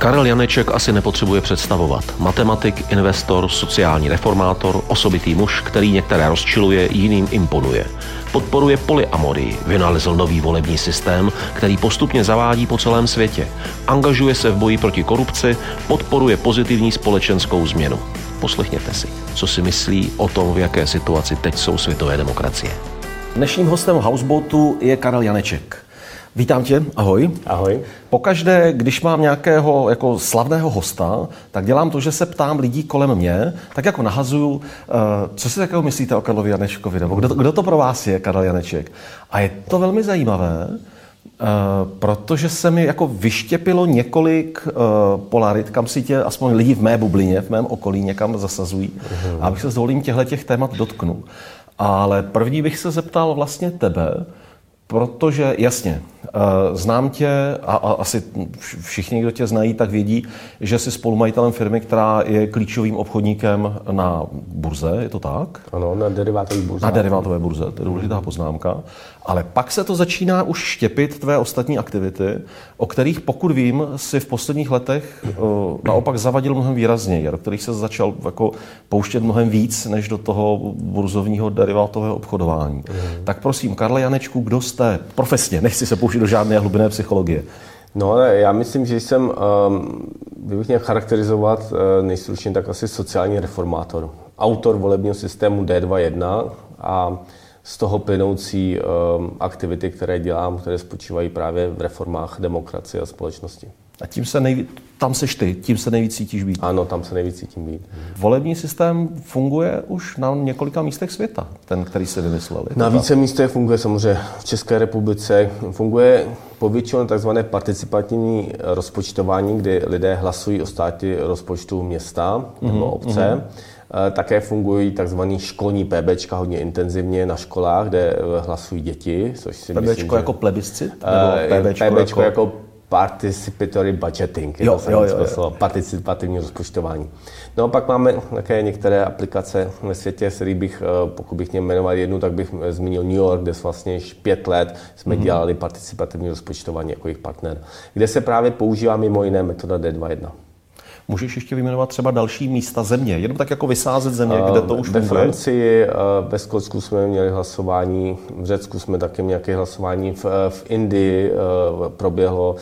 Karel Janeček asi nepotřebuje představovat. Matematik, investor, sociální reformátor, osobitý muž, který některé rozčiluje, jiným imponuje. Podporuje polyamorii, vynalezl nový volební systém, který postupně zavádí po celém světě. Angažuje se v boji proti korupci, podporuje pozitivní společenskou změnu. Poslechněte si, co si myslí o tom, v jaké situaci teď jsou světové demokracie. Dnešním hostem Houseboatu je Karel Janeček. Vítám tě, ahoj. Ahoj. Pokaždé, když mám nějakého jako slavného hosta, tak dělám to, že se ptám lidí kolem mě, tak jako nahazuju, eh, co si takového myslíte o Karlovi Janečkovi, nebo kdo, kdo to pro vás je, Karel Janeček. A je to velmi zajímavé, Uh, protože se mi jako vyštěpilo několik uh, polarit, kam si tě aspoň lidi v mé bublině, v mém okolí někam zasazují. Uh-huh. A abych se s dovolím těchto těch témat dotknu. Ale první bych se zeptal vlastně tebe, Protože jasně, eh, znám tě a, a asi všichni, kdo tě znají, tak vědí, že jsi spolumajitelem firmy, která je klíčovým obchodníkem na burze, je to tak? Ano, na derivátové burze. Na derivátové burze, to je důležitá poznámka. Ale pak se to začíná už štěpit tvé ostatní aktivity, o kterých, pokud vím, si v posledních letech uh, naopak zavadil mnohem výrazněji, do kterých se začal jako pouštět mnohem víc, než do toho burzovního derivátového obchodování. Mm. Tak prosím, Karle Janečku, kdo jste profesně? Nechci se pouštět do žádné hlubinné psychologie. No, já myslím, že jsem, um, kdybych měl charakterizovat uh, nejstručněji, tak asi sociální reformátor. Autor volebního systému D21 a z toho plynoucí um, aktivity, které dělám, které spočívají právě v reformách demokracie a společnosti. A tím se nejvíc, tam seš ty, tím se nejvíc cítíš být. Ano, tam se nejvíc cítím být. Volební systém funguje už na několika místech světa, ten, který se vymysleli. Na více místech funguje samozřejmě v České republice. Funguje povětšinou tzv. participativní rozpočtování, kdy lidé hlasují o státě rozpočtu města nebo mm-hmm. obce. Mm-hmm také fungují tzv. školní PBčka hodně intenzivně na školách, kde eh, hlasují děti, což si PBčko myslím, jako plebiscit? Nebo eh, PBčko, PBčko jako... jako participatory budgeting, je jo, to jo, jo, jo. participativní rozpočtování. No a pak máme také některé aplikace ve světě, z bych, pokud bych měl jmenovat jednu, tak bych zmínil New York, kde vlastně již pět let jsme mm-hmm. dělali participativní rozpočtování jako jejich partner, kde se právě používá mimo jiné metoda D21. Můžeš ještě vyjmenovat třeba další místa země, jenom tak jako vysázet země, kde to už Ve Francii, ve Skotsku jsme měli hlasování, v Řecku jsme také měli nějaké hlasování, v, v Indii proběhlo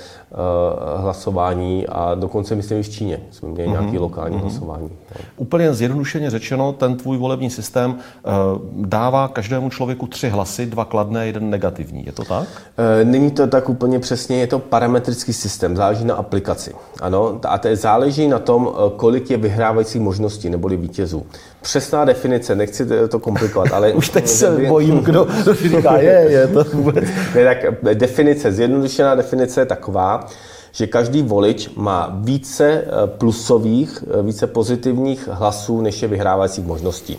hlasování a dokonce myslím i v Číně jsme měli mm-hmm. nějaké lokální mm-hmm. hlasování. Úplně zjednodušeně řečeno, ten tvůj volební systém dává každému člověku tři hlasy, dva kladné, jeden negativní. Je to tak? Není to tak úplně přesně, je to parametrický systém, záleží na aplikaci. Ano, a to záleží na na tom, eh, kolik je vyhrávající možností neboli vítězů. Přesná definice, nechci to komplikovat, ale... Už teď se bojím, kdo říká, je, je to vůbec... ne, tak eh, definice, zjednodušená definice je taková, že každý volič má více eh, plusových, více pozitivních hlasů, než je vyhrávajících možností.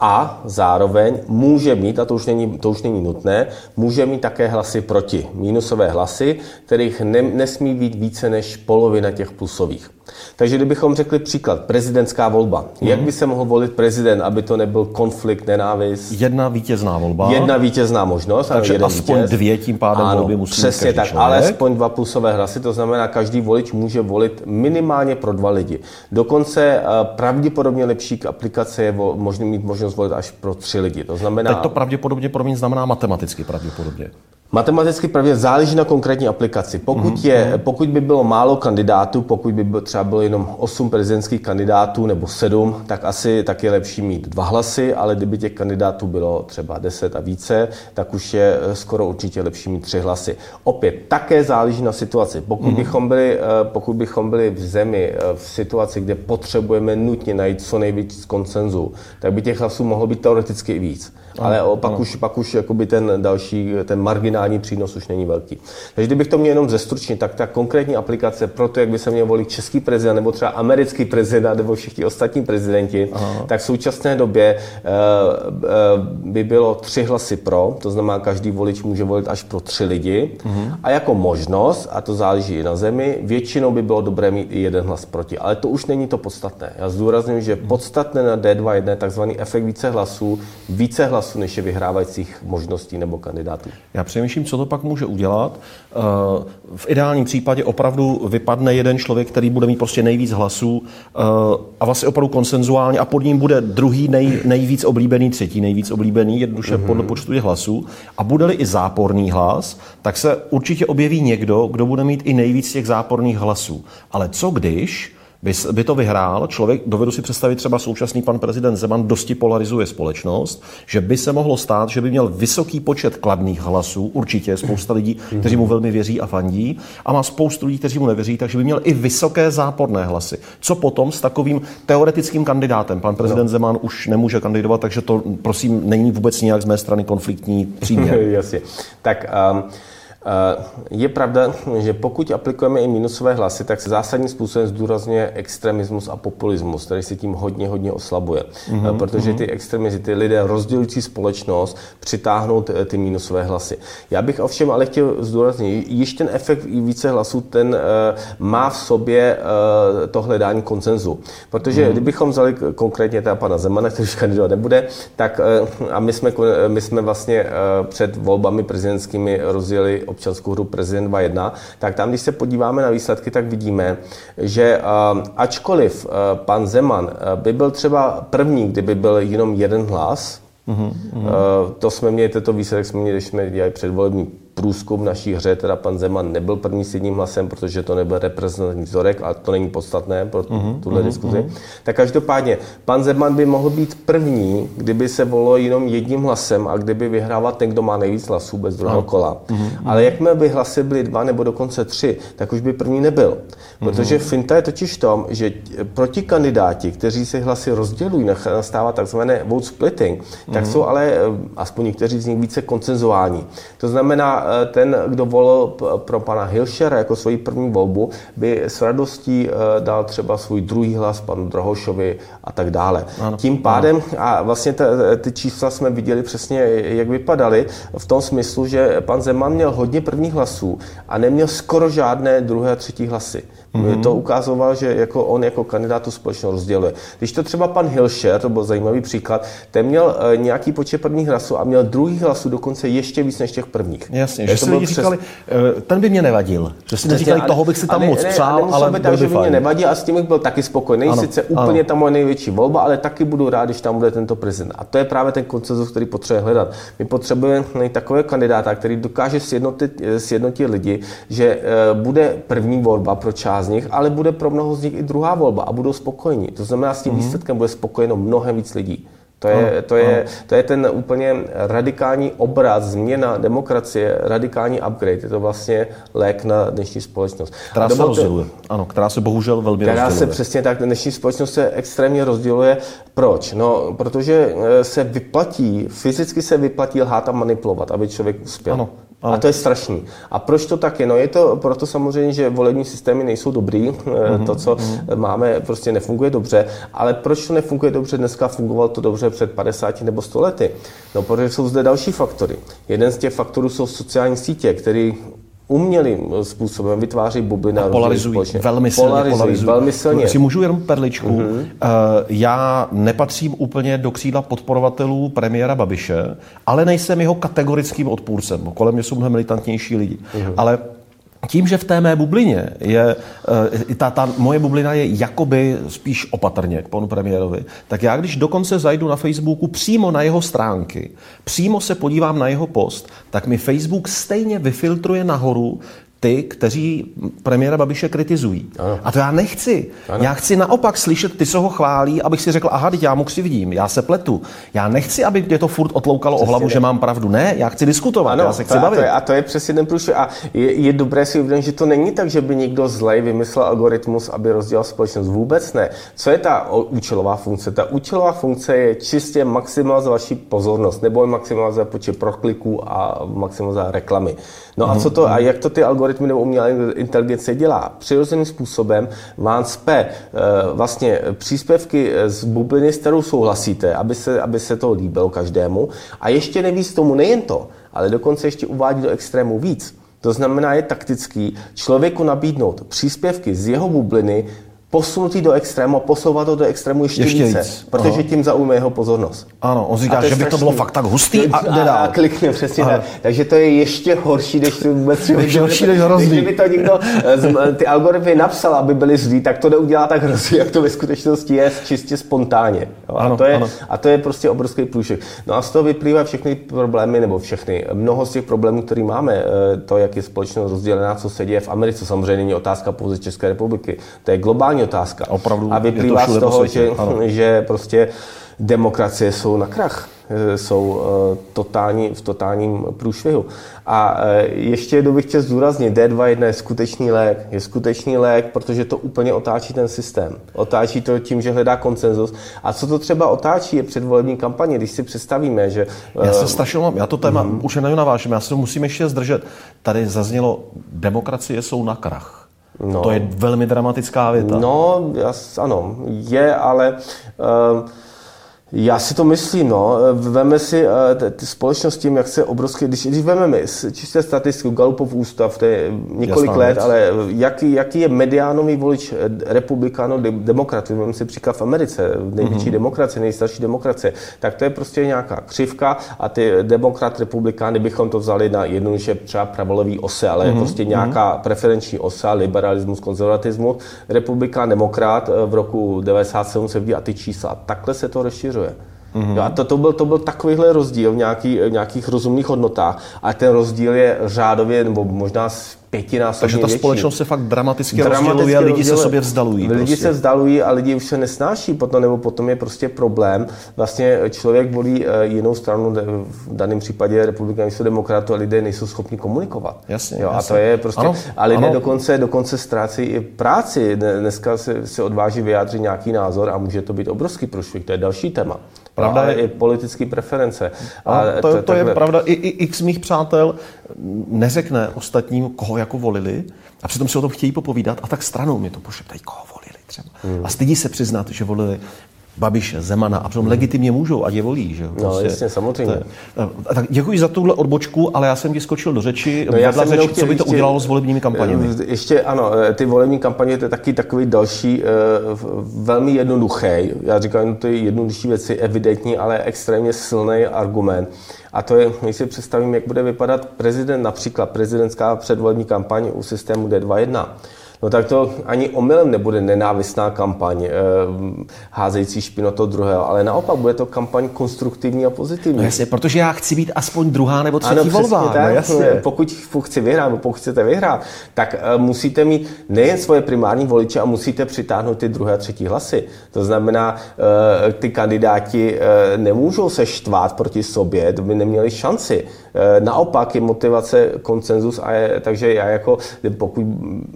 A zároveň může mít, a to už není, to už není nutné, může mít také hlasy proti, mínusové hlasy, kterých ne, nesmí být více než polovina těch plusových. Takže kdybychom řekli příklad, prezidentská volba. Hmm. Jak by se mohl volit prezident, aby to nebyl konflikt, nenávist? Jedna vítězná volba. Jedna vítězná možnost. Takže jeden aspoň vítěz. dvě tím pádem ano, volby musí Přesně tak, člověk. alespoň dva plusové hlasy, to znamená, každý volič může volit minimálně pro dva lidi. Dokonce eh, pravděpodobně lepší aplikace je možný mít možnost volit až pro tři lidi. To znamená... Teď to pravděpodobně pro mě znamená matematicky pravděpodobně. Matematicky pravě záleží na konkrétní aplikaci. Pokud, mm-hmm. je, pokud by bylo málo kandidátů, pokud by třeba bylo jenom 8 prezidentských kandidátů nebo 7, tak asi tak je lepší mít dva hlasy, ale kdyby těch kandidátů bylo třeba 10 a více, tak už je eh, skoro určitě lepší mít tři hlasy. Opět, také záleží na situaci. Pokud, mm-hmm. bychom, byli, eh, pokud bychom byli v zemi eh, v situaci, kde potřebujeme nutně najít co nejvíc koncenzu, tak by těch hlasů mohlo být teoreticky i víc. Ale ano, pak, ano. Už, pak už jakoby ten další, ten marginální přínos už není velký. Takže kdybych to měl jenom zestručnit, tak ta konkrétní aplikace pro to, jak by se měl volit český prezident nebo třeba americký prezident nebo všichni ostatní prezidenti, Aha. tak v současné době uh, uh, by bylo tři hlasy pro, to znamená, každý volič může volit až pro tři lidi. Uh-huh. A jako možnost, a to záleží i na zemi, většinou by bylo dobré mít i jeden hlas proti. Ale to už není to podstatné. Já zdůrazňuji, že podstatné na D2 je takzvaný efekt více hlasů, více hlasů hlasů, než je vyhrávajících možností nebo kandidátů. Já přemýšlím, co to pak může udělat. Eh, v ideálním případě opravdu vypadne jeden člověk, který bude mít prostě nejvíc hlasů eh, a vlastně opravdu konsenzuálně a pod ním bude druhý nej, nejvíc oblíbený, třetí nejvíc oblíbený, jednoduše mm-hmm. podle počtu těch hlasů. A bude-li i záporný hlas, tak se určitě objeví někdo, kdo bude mít i nejvíc těch záporných hlasů. Ale co když by, by to vyhrál člověk, dovedu si představit třeba současný pan prezident Zeman dosti polarizuje společnost, že by se mohlo stát, že by měl vysoký počet kladných hlasů, určitě spousta lidí, kteří mu velmi věří a fandí, a má spoustu lidí, kteří mu nevěří, takže by měl i vysoké záporné hlasy. Co potom s takovým teoretickým kandidátem? Pan prezident no. Zeman už nemůže kandidovat, takže to prosím není vůbec nějak z mé strany konfliktní příměr. Jasně. Tak um... Eh, je pravda, že pokud aplikujeme i minusové hlasy, tak se zásadním způsobem zdůrazňuje extremismus a populismus, který se tím hodně, hodně oslabuje. Mm-hmm. Protože mhm. ty extremisty, ty lidé rozdělující společnost, přitáhnou ty, ty minusové hlasy. Já bych ovšem ale chtěl zdůraznit, již ten efekt více hlasů, ten má v sobě to hledání koncenzu. Protože mm-hmm. kdybychom vzali konkrétně teda pana Zemana, který už kandidovat nebude, tak a my jsme, my jsme vlastně před volbami prezidentskými rozjeli občanskou hru Prezident 2.1, tak tam, když se podíváme na výsledky, tak vidíme, že uh, ačkoliv uh, pan Zeman uh, by byl třeba první, kdyby byl jenom jeden hlas, uh-huh. Uh, to jsme měli, tento výsledek jsme měli, když jsme dělali předvolební průzkum naší hře, teda pan Zeman nebyl první s jedním hlasem, protože to nebyl reprezentativní vzorek, ale to není podstatné pro uh-huh, tuhle uh-huh, diskuzi. Uh-huh. Tak každopádně, pan Zeman by mohl být první, kdyby se volilo jenom jedním hlasem a kdyby vyhrával ten, kdo má nejvíc hlasů bez druhého uh-huh. kola. Uh-huh. Ale jakmile by hlasy byly dva nebo dokonce tři, tak už by první nebyl. Protože uh-huh. finta je totiž v tom, že proti kandidáti, kteří si hlasy rozdělují, nastává takzvané vote splitting, tak jsou ale, eh, aspoň někteří z nich, více koncenzuální. To znamená, Eh, ten, kdo volil pro pana Hilšera jako svoji první volbu, by s radostí eh, dal třeba svůj druhý hlas panu Drahošovi a tak dále. Ano, Tím pádem, ano. a vlastně t, ty čísla jsme viděli přesně, jak vypadaly, v tom smyslu, že pan Zeman měl hodně prvních hlasů a neměl skoro žádné druhé a třetí hlasy. Mm-hmm. To ukázalo, že jako on jako kandidát tu společnost rozděluje. Když to třeba pan Hilšer, to byl zajímavý příklad, ten měl uh, nějaký počet prvních hlasů a měl druhý hlasů dokonce ještě víc než těch prvních. Jasně, že si lidi přes... říkali, uh, ten by mě nevadil. Že si neříkali, ale, toho bych si tam ne, moc ne, přál, ale by tak, že by mě nevadil a s tím bych byl taky spokojený. Ano, Sice ano. úplně ta moje největší volba, ale taky budu rád, když tam bude tento prezident. A to je právě ten koncenzus, který potřebuje hledat. My potřebujeme takové kandidáta, který dokáže sjednotit, sjednotit lidi, že uh, bude první volba pro část z nich, ale bude pro mnoho z nich i druhá volba a budou spokojení. To znamená, s tím mm-hmm. výsledkem bude spokojeno mnohem víc lidí. To je, to, je, to je ten úplně radikální obraz, změna demokracie, radikální upgrade. Je to vlastně lék na dnešní společnost. Která se rozděluje. Ano, která se bohužel velmi která rozděluje. se přesně tak, dnešní společnost se extrémně rozděluje. Proč? No, protože eh, se vyplatí, fyzicky se vyplatí lhát a manipulovat, aby člověk uspěl. Ano. A to je strašný. A proč to tak je? No je to proto samozřejmě, že volební systémy nejsou dobrý, mm-hmm. to, co mm-hmm. máme, prostě nefunguje dobře, ale proč to nefunguje dobře dneska, fungovalo to dobře před 50 nebo 100 lety? No, protože jsou zde další faktory. Jeden z těch faktorů jsou sociální sítě, který umělým způsobem vytváří bubliny a polarizují velmi silně. Polarizují, polarizují. velmi silně. Si můžu jenom perličku. Uh-huh. Já nepatřím úplně do křídla podporovatelů premiéra Babiše, ale nejsem jeho kategorickým odpůrcem. Kolem mě jsou mnohem militantnější lidi. Uh-huh. Ale tím, že v té mé bublině je, eh, ta, ta moje bublina je jakoby spíš opatrně k panu premiérovi, tak já když dokonce zajdu na Facebooku přímo na jeho stránky, přímo se podívám na jeho post, tak mi Facebook stejně vyfiltruje nahoru ty, kteří premiéra Babiše kritizují. Ano. A to já nechci. Ano. Já chci naopak slyšet ty, co ho chválí, abych si řekl, aha, teď já mu křivdím, já se pletu. Já nechci, aby mě to furt otloukalo přesně o hlavu, ne. že mám pravdu. Ne, já chci diskutovat, ano, já se chci to, bavit. A to, je, a to je přesně ten průšvih. A je, je dobré si uvědomit, že to není tak, že by někdo zlej vymyslel algoritmus, aby rozdělal společnost. Vůbec ne. Co je ta účelová funkce? Ta účelová funkce je čistě maximalizovat vaši pozornost, nebo maximalizovat počet prokliků a maximalizovat reklamy. No a co to, a jak to ty algoritmy nebo umělá inteligence dělá? Přirozeným způsobem vám spe eh, vlastně příspěvky z bubliny, s kterou souhlasíte, aby se, aby se to líbilo každému. A ještě nevíc tomu nejen to, ale dokonce ještě uvádí do extrému víc. To znamená, je taktický člověku nabídnout příspěvky z jeho bubliny posunutý do extrému a posouvat to do extrému ještě, Ještě více, víc. protože Aha. tím zaujme jeho pozornost. Ano, on říká, že by to strašný. bylo fakt tak hustý a a, a klikne přesně tak. Takže to je ještě horší, než to vůbec Ještě horší než hrozný. Kdyby to někdo eh, z- ty algoritmy napsal, aby byli zlí, tak to neudělá tak hrozně, jak to ve skutečnosti je čistě spontánně. Jo, Ano, a, to je, ano. a to je prostě obrovský průšvih. No a z toho vyplývá všechny problémy, nebo všechny, mnoho z těch problémů, které máme, eh, to, jak je společnost rozdělená, co se děje v Americe, samozřejmě není otázka pouze České republiky, to je otázka. Opravdu a to vyplývá všude z toho, že, ano. že prostě demokracie jsou na krach, eh, jsou eh, totální, v totálním průšvihu. A eh, ještě jednou bych chtěl zdůraznit, D21 je skutečný lék. Je skutečný lék, protože to úplně otáčí ten systém. Otáčí to tím, že hledá konsenzus. A co to třeba otáčí, je předvolební kampaně. Když si představíme, že... Já eh, se strašně mám, já to téma Mhm. mm-hmm. už jenom navážím, já se to musím ještě zdržet. Tady zaznělo, demokracie jsou na krach. No. To je velmi dramatická věta. No, jas, ano, je, ale uh, já si to myslím, no. Veme si uh, ty společnosti, jak se obrovské, když, když vememe čisté statistiku Galupov ústav, to je několik Jasná let, věc. ale jaký, jaký je mediánový volič eh, republikánů, de- demokratů, vememe si příklad v Americe, největší Mhm. demokracie, nejstarší demokracie, tak to je prostě nějaká křivka a ty demokrat, republikány bychom to vzali na jednoduše třeba pravolevý ose, ale Mhm. mm-hmm. prostě nějaká preferenční osa, liberalismus, konzervatismus, republikán, demokrat eh, v roku 97 se vidí a ty čísla. Takhle se to rozšiřuje. Mhm. Mm-hmm. Jo, a to, to, byl, to byl takovýhle rozdíl v, nějaký, v nějakých rozumných hodnotách, ale ten rozdíl je řádově nebo možná z pětinásobně Takže ta větší. společnost se fakt dramaticky, Dramaticky rozděluje a lidi se rozděluje. sobě vzdalují. Lidi prostě. se vzdalují a lidi už se nesnáší potom, nebo potom je prostě problém. Vlastně člověk volí eh, jinou stranu, v daném případě republikáni jsou demokratů a lidé nejsou schopni komunikovat. Jasně, jo, A jasně. to je prostě, Ano, a lidé ano. dokonce, dokonce ztrácí i práci. Dne- Dneska se, se odváží vyjádřit nějaký názor a může to být obrovský průšvih. To je další téma. Pravda ale je- i politické preference. A to, to, je takhle- pravda. I, I x mých přátel neřekne ostatním, koho jako volili, a přitom si o tom chtějí popovídat a tak stranou mi to pošeptají, koho volili třeba. Hmm. A stydí se přiznat, že volili Babiše, Zemana a přitom legitimně můžou, ať je volí. Že? jo. No, jasně, samozřejmě. to a tak děkuji za tuhle odbočku, ale já jsem ti skočil do řeči. No, já jsem řeč, co by to ještě- udělalo s volebními kampaněmi. Eh, Ještě ano, eh, ty volební kampaně to je taky takový další, eh, velmi jednoduchý. Já říkám, no, to je jednodušší věci, evidentní, ale extrémně silný argument. A to je, když si představím, jak bude vypadat prezident, například prezidentská předvolební kampaň u systému D21. No tak to ani omylem nebude nenávistná kampaň, eh, házející špino toho druhého, ale naopak bude to kampaň konstruktivní a pozitivní. No jasně, protože já chci být aspoň druhá nebo třetí Ano, volba. tak. No, jasně. Pokud chci vyhrát, nebo pokud chcete vyhrát, tak eh, musíte mít nejen svoje primární voliče, a musíte přitáhnout ty druhé a třetí hlasy. To znamená, eh, ty kandidáti nemůžou se štvát proti sobě, to by neměli šanci. Naopak je motivace konsenzus, a je, takže já jako, pokud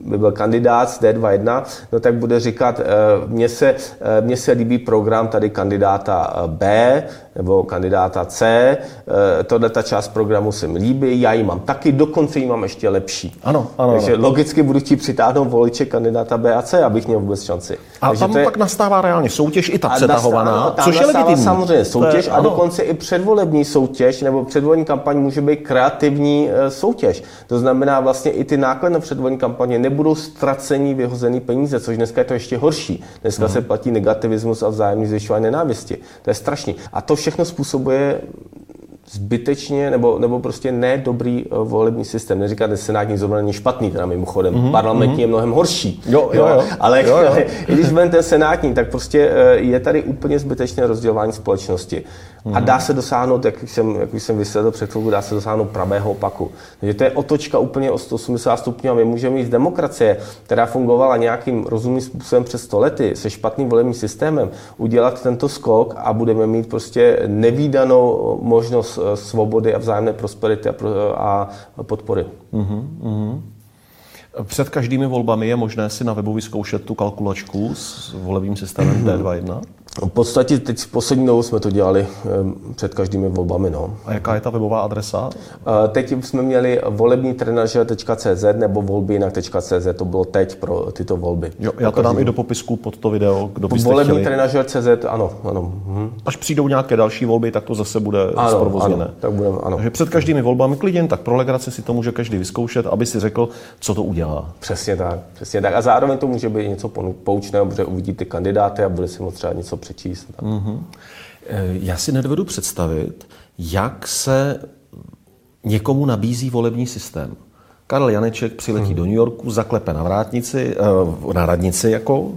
by byl kandidát z D21, no tak bude říkat, eh, mně se, eh, mně se líbí program tady kandidáta eh, B nebo kandidáta C, eh, tohle ta část programu se mi líbí, já ji mám taky, dokonce ji mám ještě lepší. Ano, ano, Takže ano. logicky budu chtít přitáhnout voliče kandidáta B a C, abych měl vůbec šanci. A Takže tam to je- pak nastává reálně soutěž i ta přetahovaná, nastává- což je legitimní. samozřejmě soutěž je- a ano. dokonce i předvolební soutěž nebo předvolební kampaň může být kreativní eh, soutěž. To znamená vlastně i ty náklady na předvolební kampaně nebudou ztracení vyhozený peníze, což dneska je to ještě horší. Dneska Mhm. se platí negativismus a vzájemný zvyšování nenávisti. To je strašný. A to všechno způsobuje zbytečně nebo, nebo prostě nedobrý uh, volební systém. Neříkáte, že senátní zvolení je špatný, teda mimochodem. Mm-hmm, Parlamentní je mnohem horší. Jo, jo, jo. Ale Jo, jo. když ven ten senátní, tak prostě eh, je tady úplně zbytečné rozdělování společnosti. A dá se dosáhnout, jak jsem, jak jsem vysvětlil před chvilkou, dá se dosáhnout pravého opaku. Takže to je otočka úplně o 180 stupňů a my můžeme mít z demokracie, která fungovala nějakým rozumným způsobem přes 100 lety, se špatným volebním systémem, udělat tento skok a budeme mít prostě nevýdanou možnost eh, svobody a vzájemné prosperity a, a podpory. Před každými volbami je možné si na webu vyzkoušet tu kalkulačku s volebním systémem D21. V podstatě teď v poslední dobou jsme to dělali eh, před každými volbami. No. A jaká je ta webová adresa? Teď jsme měli volebnitrenažer.cz nebo volbínak.cz, to bylo teď pro tyto volby. Jo, já to dám i do popisku pod to video, kdo byste Volebnitrenažer.cz, ano, ano. Hm. Až přijdou nějaké další volby, tak to zase bude ano, zprovozněné. Ano, tak budeme, ano. Takže před každými volbami klidně, tak pro legraci si to může každý vyzkoušet, aby si řekl, co to udělá. Přesně tak, přesně tak. A zároveň to může být něco poučného, protože uvidíte kandidáty a bude si moct třeba něco přečíst. Mm-hmm. Já si nedovedu představit, jak se někomu nabízí volební systém. Karel Janeček přiletí hmm. do New Yorku, zaklepe na vrátnici, eh, na radnici jako,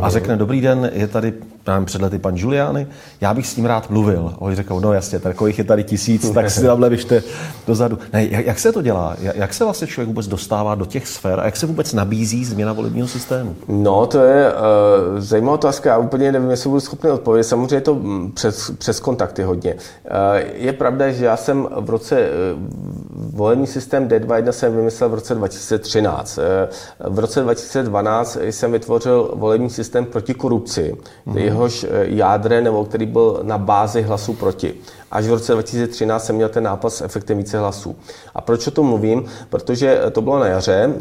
a řekne, dobrý den, je tady nevím, před lety pan Giuliani, já bych s ním rád mluvil. A oni řekl, no jasně, takových je tady tisíc, tak si tamhle vyšte dozadu. Ne, jak, jak, se to dělá? Jak, se vlastně člověk vůbec dostává do těch sfér a jak se vůbec nabízí změna volebního systému? No, to je uh, zajímavá otázka. Já úplně nevím, jestli budu schopný odpovědět. Samozřejmě je to mm, přes, přes kontakty hodně. Uh, je pravda, že já jsem v roce uh, volební systém D21 jsem vymyslel v roce 2013. Uh, v roce 2012 jsem vytvořil volební systém proti korupci. Mm-hmm jehož eh, jádre, nebo který byl na bázi hlasů proti. Až v roce 2013 jsem měl ten nápad s efektem více hlasů. A proč o tom mluvím? Protože to bylo na jaře,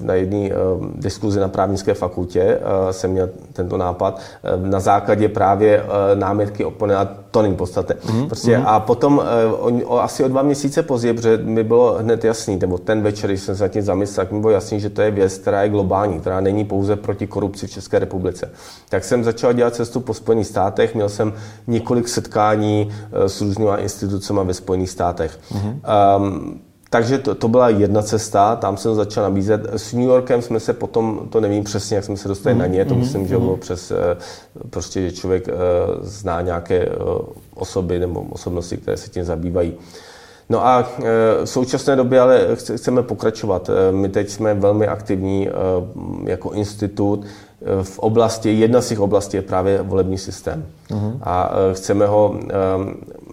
na jedné uh, diskuzi na právnické fakultě jsem měl tento nápad na základě právě námitky oponenta, to není podstatné. Mm-hmm. Prostě, mm-hmm. A potom uh, o, asi o dva měsíce později, protože mi bylo hned jasný, nebo ten večer, když jsem se tím zamyslel, tak mi bylo jasný, že to je věc, která je globální, která není pouze proti korupci v České republice. Tak jsem začal dělat cestu po Spojených státech, měl jsem několik setkání s různými institucemi ve Spojených státech. Mm-hmm. Um, takže to, to byla jedna cesta, tam jsem začal nabízet. S New Yorkem jsme se potom, to nevím přesně, jak jsme se dostali mm, na ně, to mm, myslím, mm. že bylo přes, eh, prostě, že člověk uh, zná nějaké uh, osoby nebo osobnosti, které se tím zabývají. No a v současné době ale chceme pokračovat. My teď jsme velmi aktivní jako institut v oblasti, jedna z těch oblastí je právě volební systém. Uh-huh. A chceme ho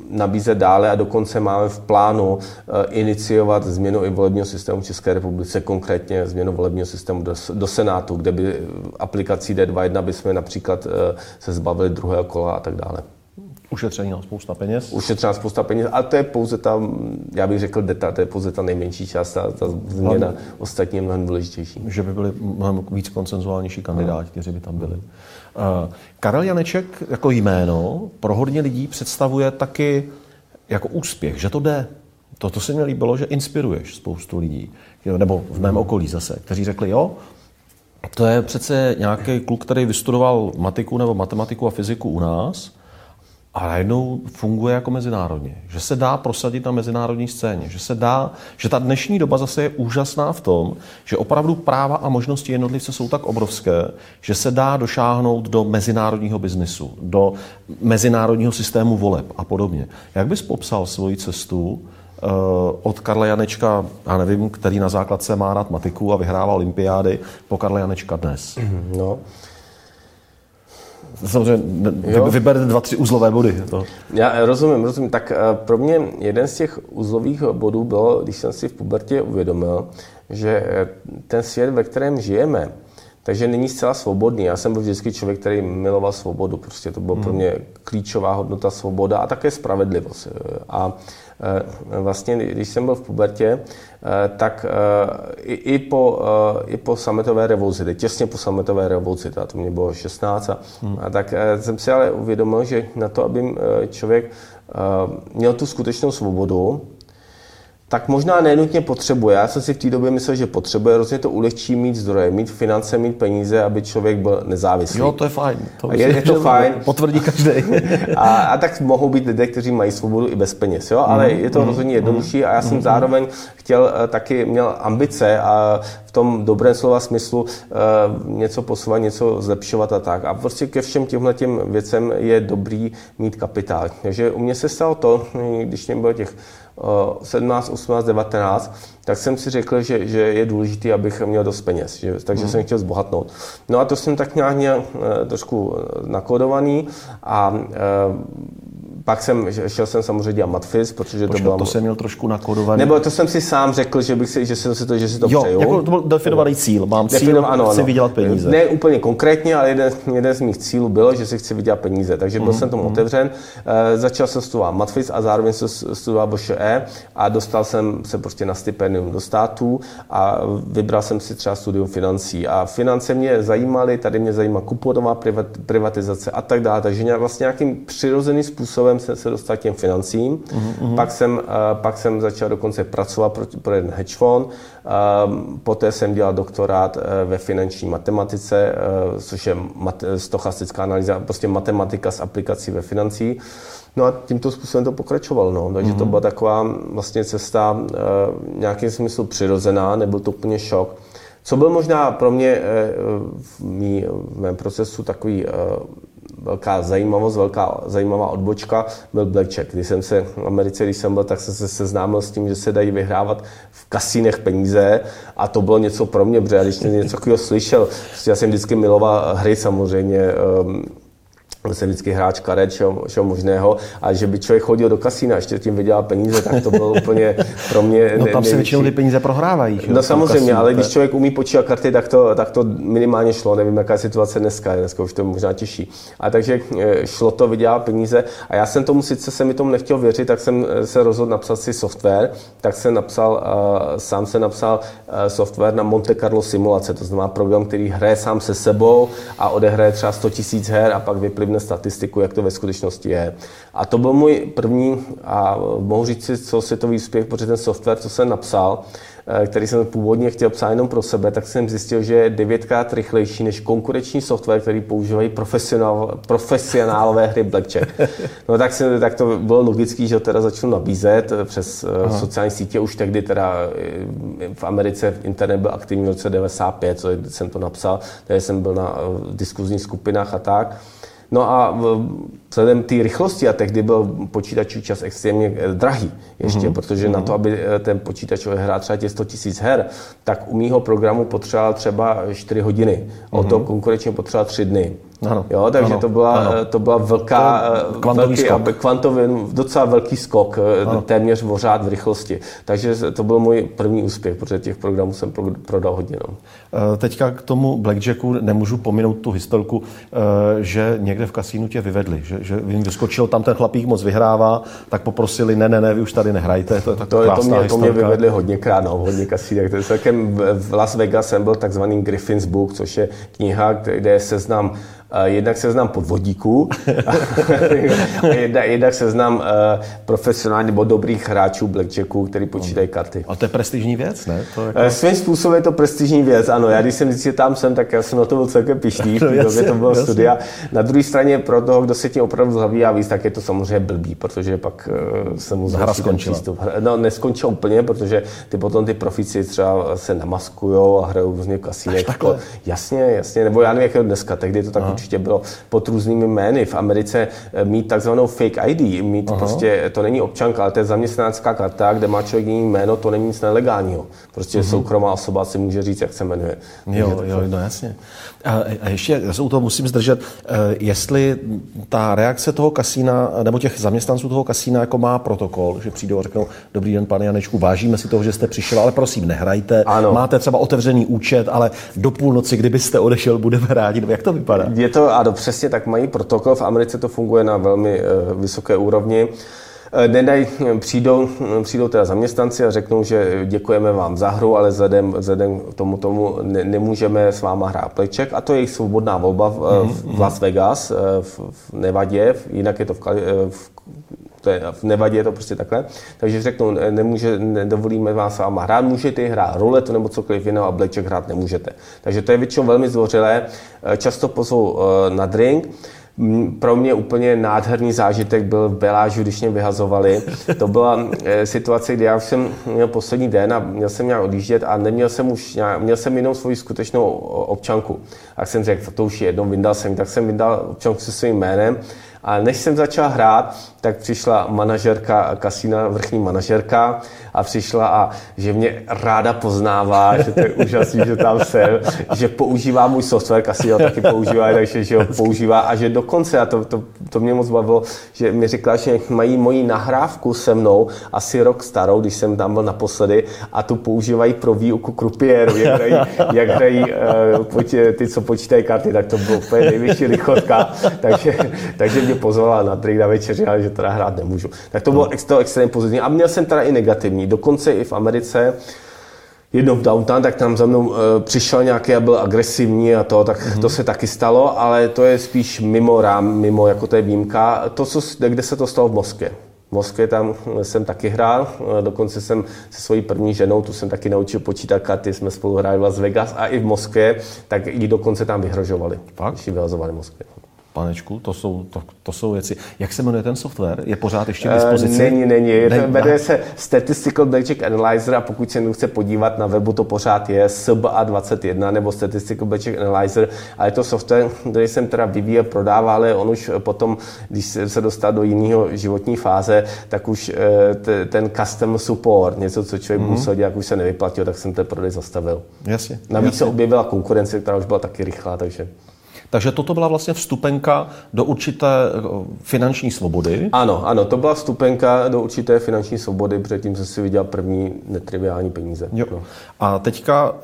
nabízet dále a dokonce máme v plánu eh, iniciovat změnu i volebního systému v České republice, konkrétně změnu volebního systému do, do Senátu, kde by aplikací D21 bychom například eh, se zbavili druhého kola a tak dále. Ušetření na spousta peněz. Ušetření na spousta peněz, a to je pouze ta, já bych řekl, deta, to je pouze ta nejmenší část, ta, ta změna Hlavně, ostatní je mnohem důležitější. Že by byli mnohem víc koncenzuálnější kandidáti, kteří by tam byli. Uh, Karel Janeček jako jméno pro hodně lidí představuje taky jako úspěch, že to jde. To, to se mi líbilo, že inspiruješ spoustu lidí, nebo v mém okolí zase, kteří řekli, jo, to je přece nějaký kluk, který vystudoval matiku nebo matematiku a fyziku u nás, a najednou funguje jako mezinárodně. Že se dá prosadit na mezinárodní scéně. Že se dá, že ta dnešní doba zase je úžasná v tom, že opravdu práva a možnosti jednotlivce jsou tak obrovské, že se dá došáhnout do mezinárodního biznisu, do mezinárodního systému voleb a podobně. Jak bys popsal svoji cestu uh, od Karla Janečka, já nevím, který na základce má rád matiku a vyhrává olympiády, po Karla Janečka dnes? No, Samozřejmě jo. vyberte dva, tři uzlové body. To. Já rozumím, rozumím. Tak eh, pro mě jeden z těch uzlových bodů bylo, když jsem si v pubertě uvědomil, že eh, ten svět, ve kterém žijeme, takže není zcela svobodný. Já jsem byl vždycky člověk, který miloval svobodu. Prostě to bylo hmm. pro mě klíčová hodnota svoboda a také spravedlivost. A Eh, vlastně, když jsem byl v pubertě, eh, tak eh, i, i, po, i po sametové revoluci, těsně po sametové revoluci, to mě bylo 16, a, hmm. a tak jsem si ale uvědomil, že na to, aby člověk měl tu skutečnou svobodu, tak možná nenutně potřebuje. Já jsem si v té době myslel, že potřebuje, rozhodně to ulehčí mít zdroje, mít finance, mít peníze, aby člověk byl nezávislý. Jo, to je fajn. To je, je to fajn. Potvrdí každý. a, a, tak mohou být lidé, kteří mají svobodu i bez peněz, jo? ale mm, je to mm, rozhodně jednodušší a já jsem mm, zároveň chtěl uh, taky, měl ambice a v tom dobrém slova smyslu uh, něco posouvat, něco zlepšovat a tak. A prostě ke všem těmhle těm věcem je dobrý mít kapitál. Takže u mě se stalo to, když mě bylo těch 17, 18, 19, tak jsem si řekl, že, že je důležité, abych měl dost peněz. Že, takže hmm. jsem chtěl zbohatnout. No a to jsem tak nějak měl eh, trošku eh, nakodovaný a eh, pak jsem, šel jsem samozřejmě dělat matfiz, protože Počkat, to bylo... to jsem měl trošku nakodovaný. Nebo to jsem si sám řekl, že, bych si, že, si to, že si to jo, přeju. jako to byl definovaný cíl. Mám cíl, Definov, ano, chci ano. vydělat peníze. Ne úplně konkrétně, ale jeden, jeden z mých cílů bylo, že si chci vydělat peníze. Takže byl mm, jsem tomu mm. otevřen. E, začal jsem studovat matfiz a zároveň jsem studoval BŠE a dostal jsem se prostě na stipendium do států a vybral jsem si třeba studium financí. A finance mě zajímaly, tady mě zajímá kuponová privatizace a tak dále. Takže vlastně nějakým přirozeným způsobem jsem se dostal k těm financím. Mm-hmm. Pak, jsem, uh, pak jsem začal dokonce pracovat pro, pro jeden hedge fund. Uh, poté jsem dělal doktorát uh, ve finanční matematice, uh, což je stochastická analýza, prostě matematika s aplikací ve financí. No a tímto způsobem to pokračovalo. No. Takže mm-hmm. to byla taková vlastně cesta uh, nějakým smyslu přirozená, nebyl to úplně šok. Co byl možná pro mě v, v mém procesu takový velká zajímavost, velká zajímavá odbočka byl blackjack. Když jsem se v Americe, když jsem byl, tak jsem se seznámil s tím, že se dají vyhrávat v kasínech peníze a to bylo něco pro mě, protože když jsem něco takového slyšel, já jsem vždycky miloval hry samozřejmě, jsem vždycky hráč karet, všeho, všeho možného, a že by člověk chodil do kasína a ještě tím vydělal peníze, tak to bylo úplně pro mě... No tam se většinou ty peníze prohrávají. No samozřejmě, kasínu, ale když člověk umí počítat karty, tak to, tak to minimálně šlo. Nevím, jaká je situace dneska, dneska už to je možná těžší. A takže eh, šlo to vydělat peníze a já jsem tomu, sice se mi tomu nechtěl věřit, tak jsem eh, se rozhodl napsat si software, tak jsem napsal, uh, sám se napsal software na Monte Carlo simulace, to znamená program, který hraje sám se sebou a odehraje třeba 100 000 her a pak vyplivne nabídne statistiku, jak to ve skutečnosti je. A to byl můj první, a mohu říct si celosvětový úspěch, protože ten software, co jsem napsal, eh, který jsem původně chtěl psát jenom pro sebe, tak jsem zjistil, že je devětkrát rychlejší než konkurenční software, který používají profesionál, profesionálové hry Blackjack. No tak, se, tak to bylo logický, že ho teda začnu nabízet přes eh, Aha. sociální sítě. Už tehdy teda eh, v Americe internet byl aktivní v roce 95, co jsem to napsal, takže jsem byl na diskuzních skupinách a tak. No a vzhledem té rychlosti, a tehdy byl počítačů čas extrémně eh, drahý ještě, mm-hmm. protože mm-hmm. na to, mhm. aby eh, ten počítač hrál třeba těch 100 000 her, tak u mýho programu potřeboval třeba 4 hodiny. Mm-hmm. O to mhm. konkurenčně potřeboval 3 dny. Ano, jo, takže ano, to, byla, ano. to byla velká, to kvantový velký, skok. Kvantový, docela velký skok, ano. téměř vořád v rychlosti. Takže to byl můj první úspěch, protože těch programů jsem prodal hodně. No. Teďka k tomu Blackjacku nemůžu pominout tu historku, že někde v kasínu tě vyvedli, že, že jim vyskočil, tam ten chlapík moc vyhrává, tak poprosili, ne, ne, ne, vy už tady nehrajte. To je tak to, to, mě, to mě vyvedli hodněkrát, no, hodně kasínek. To je celkem v Las Vegas jsem byl takzvaný Griffin's Book, což je kniha, kde je seznam jednak seznam podvodíků, a jednak, jednak seznam uh, profesionálně nebo dobrých hráčů blackjacků, který počítají karty. A to je prestižní věc, ne? To jako... Svým způsobem je to prestižní věc, ano. Já když jsem vždycky tam jsem, tak já jsem na to byl celkem pišný, v té době to bylo jasně. studia. Na druhé straně pro toho, kdo se tím opravdu zabývá víc, tak je to samozřejmě blbý, protože pak uh, se mu zhorší ten přístup. No, neskončil úplně, protože ty potom ty profici třeba se namaskujou a hrajou různě kasínek. Jako, jasně, jasně, nebo já nevím, jak je dneska, tehdy to tak určitě bylo pod různými jmény. V Americe eh, mít takzvanou fake ID, mít Aha. prostě, to není občanka, ale to je zaměstnanecká karta, kde má člověk jiný jméno, to není nic nelegálního. Prostě uh-huh. soukromá osoba si může říct, jak se jmenuje. Jo, jo, no jasně. A, a ještě, já se u toho musím zdržet, eh, jestli ta reakce toho kasína, nebo těch zaměstnanců toho kasína jako má protokol, že přijdou a řeknou, dobrý den, pane Janečku, vážíme si toho, že jste přišel, ale prosím, nehrajte. Ano. Máte třeba otevřený účet, ale do půlnoci, kdybyste odešel, budeme rádi. Jak to vypadá? Je to, ano, přesně tak mají protokol. V Americe to funguje na velmi uh, vysoké úrovni. Eh, nedaj, přijdou, přijdou teda zaměstnanci a řeknou, že děkujeme vám za hru, ale vzhledem, vzhledem k tomu, tomu ne, nemůžeme s váma hrát pleček a to je jejich svobodná volba v, mm-hmm. v Las Vegas, eh, v, v Nevadě, jinak je to v, v to je, v Nevadě je to prostě takhle. Takže řeknou, nemůže, nedovolíme vás s váma hrát, můžete hrát ruletu nebo cokoliv jiného a blackjack hrát nemůžete. Takže to je většinou velmi zdvořilé. Často pozvou na drink pro mě úplně nádherný zážitek byl v Belážu, když mě vyhazovali. To byla eh, situace, kdy já už jsem měl poslední den a měl jsem nějak odjíždět a neměl jsem už nějak, měl jsem jenom svoji skutečnou občanku. A jsem řekl, to už je jednou, vyndal jsem, tak jsem vyndal občanku se svým jménem a než jsem začal hrát, tak přišla manažerka kasína, vrchní manažerka a přišla a že mě ráda poznává, že to je úžasný, že tam jsem, že používá můj software, kasíno taky používá, takže že ho používá a že do, dokonce, a to, to, to mě moc bavilo, že mi řekla, že mají moji nahrávku se mnou, asi rok starou, když jsem tam byl naposledy, a tu používají pro výuku krupiéru, jak hrají, jak hrají uh, ty, co počítají karty, tak to bylo úplně nejvyšší lichotka, takže, takže mě pozvala na trik na večeři, ale že teda hrát nemůžu. Tak to bylo extra, extrémně pozitivní. A měl jsem teda i negativní. Dokonce i v Americe jednou v downtown, tak tam za mnou uh, přišel nějaký a byl agresivní a to, tak mm-hmm. to se taky stalo, ale to je spíš mimo rám, mimo jako to je výjimka. To, co, kde se to stalo v Moskvě. V Moskvě tam jsem taky hrál, eh, dokonce jsem se svojí první ženou, tu jsem taky naučil počítat karty, jsme spolu hráli v Las Vegas a i v Moskvě, tak i dokonce tam vyhrožovali, Fakt? když ji vyhazovali v Moskvě panečku, to jsou, to, to jsou věci. Jak se jmenuje ten software? Je pořád ještě k eh, dispozici? Není, není. Jmenuje se Statistical Blackjack Analyzer a pokud se chce podívat na webu, to pořád je SBA21 nebo Statistical Blackjack Analyzer, ale je to software, který jsem teda vyvíjel, prodával, ale on už potom, když se dostal do jiného životní fáze, tak už eh, ten custom support, něco, co člověk mm-hmm. musel dělat, už se nevyplatil, tak jsem ten prodej zastavil. Jasně. Navíc jasně. se objevila konkurence, která už byla taky rychlá, takže... Takže toto byla vlastně vstupenka do určité eh, finanční svobody. Ano, ano, to byla vstupenka do určité finanční svobody, předtím jsem si viděl první netriviální peníze. Jo. No. A teďka,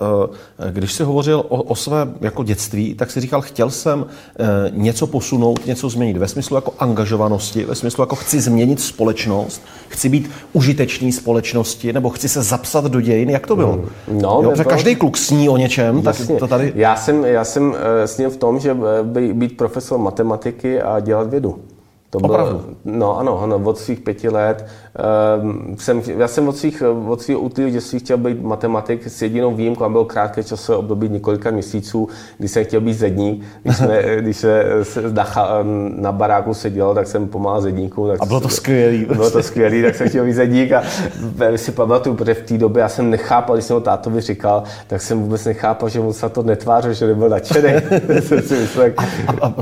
eh, když jsi hovořil o, o své jako dětství, tak si říkal, chtěl jsem eh, něco posunout, něco změnit ve smyslu jako angažovanosti, ve smyslu jako chci změnit společnost, chci být užitečný společnosti, nebo chci se zapsat do dějin. Jak to bylo? No, jo, každý kluk sní o něčem, Jasně. tak to tady... Já jsem, já jsem snil v tom, že být profesor matematiky a dělat vědu. To bylo, Opravdu? No ano, ano, od svých pěti let. Um, jsem, já jsem od svých, od svých útlých dětství chtěl být matematik s jedinou výjimkou, a byl krátké časové období několika měsíců, kdy jsem chtěl být zedník. Když, jsme, když se, se na, na baráku seděl, tak jsem pomáhal zedníku. Tak a bylo to skvělý. Bylo to skvělý, tak jsem chtěl být zedník a si pamatuju, protože v té době já jsem nechápal, když jsem ho tátovi říkal, tak jsem vůbec nechápal, že on se to netvářil, že nebyl nadšený. a, a, a,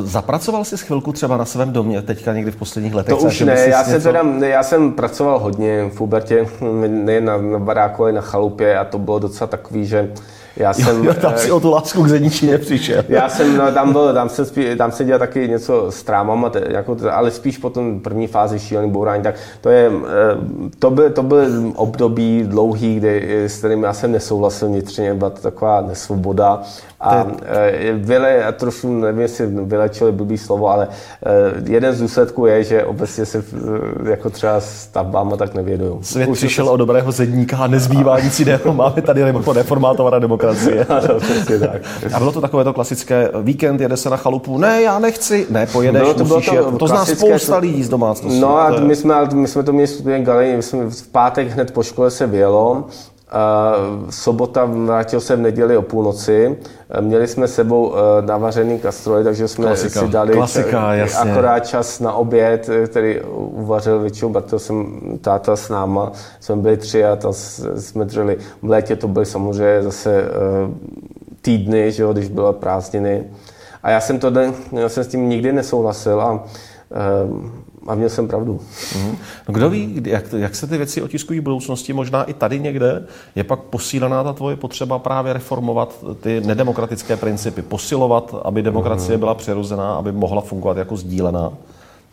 zapracoval jsi chvilku třeba na svém domě mě teďka někdy v posledních letech? To už ne, já, jsem teda, já jsem pracoval hodně v Ubertě, nejen na, na baráku, ale na chalupě a to bylo docela takový, že já jsem, jo, tam si o tu lásku k zedničině přišel. Já jsem no, tam byl, tam jsem, spí, tam jsem dělal taky něco s trámama, te, jako, ale spíš po tom první fázi šílený bourání, tak to je, eh, to byl, to byl období dlouhý, kdy, s kterým já jsem nesouhlasil vnitřně, byla to taková nesvoboda a e, vyle, já trošku nevím, jestli vylečili blbý slovo, ale e, jeden z důsledků je, že obecně se e, jako třeba stavbám tak nevědují. Svět Už přišel to... o dobrého zedníka a nezbývá nic jiného. Máme tady neformátovaná demokracie. ano, tak. A bylo to takové to klasické, víkend jede se na chalupu, ne, já nechci, ne, pojedeš, to musíš to, jet. to zná spousta lidí z domácnosti. No a my jsme, my jsme to měli student galerii, my jsme v pátek hned po škole se vyjelo, sobota vrátil se v neděli o půlnoci. Měli jsme sebou eh, navařený kastroj, takže jsme Klasika. si dali Klasika, jasně. akorát čas na oběd, eh, který uvařil většinou, protože jsem táta s náma, jsme byli tři a tam jsme drželi. V létě to byly samozřejmě zase eh, týdny, že jo, když byla prázdniny. A já jsem, to, já jsem s tím nikdy nesouhlasil a a měl jsem pravdu. Mm. No kdo ví, jak, jak se ty věci otiskují v budoucnosti, možná i tady někde je pak posílená ta tvoje potřeba právě reformovat ty nedemokratické principy, posilovat, aby demokracie mm. byla přirozená, aby mohla fungovat jako sdílená.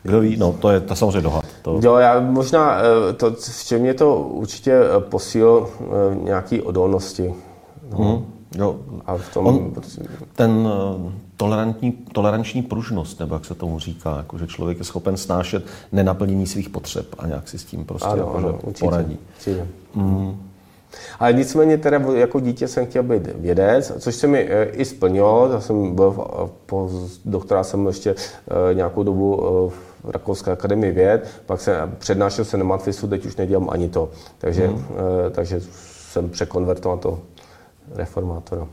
Kdo ví, no to je to samozřejmě dohad. To... Jo, já možná, eh, to, v čem mě to určitě eh, posíl eh, nějaký odolnosti. No. Mm. Jo. A v tom... On, ten eh, tolerantní, toleranční pružnost, nebo jak se tomu říká, jako že člověk je schopen snášet nenaplnění svých potřeb a nějak si s tím prostě ano, jako, ano, určitě, poradí. Určitě. Mm. Ale nicméně teda jako dítě jsem chtěl být vědec, což se mi e, i splnilo. Já jsem byl po doktora jsem ještě e, nějakou dobu e, v Rakouské akademii věd, pak se přednášel jsem na matfisu, teď už nedělám ani to. Takže, mm. e, takže jsem překonvertoval to reformátora.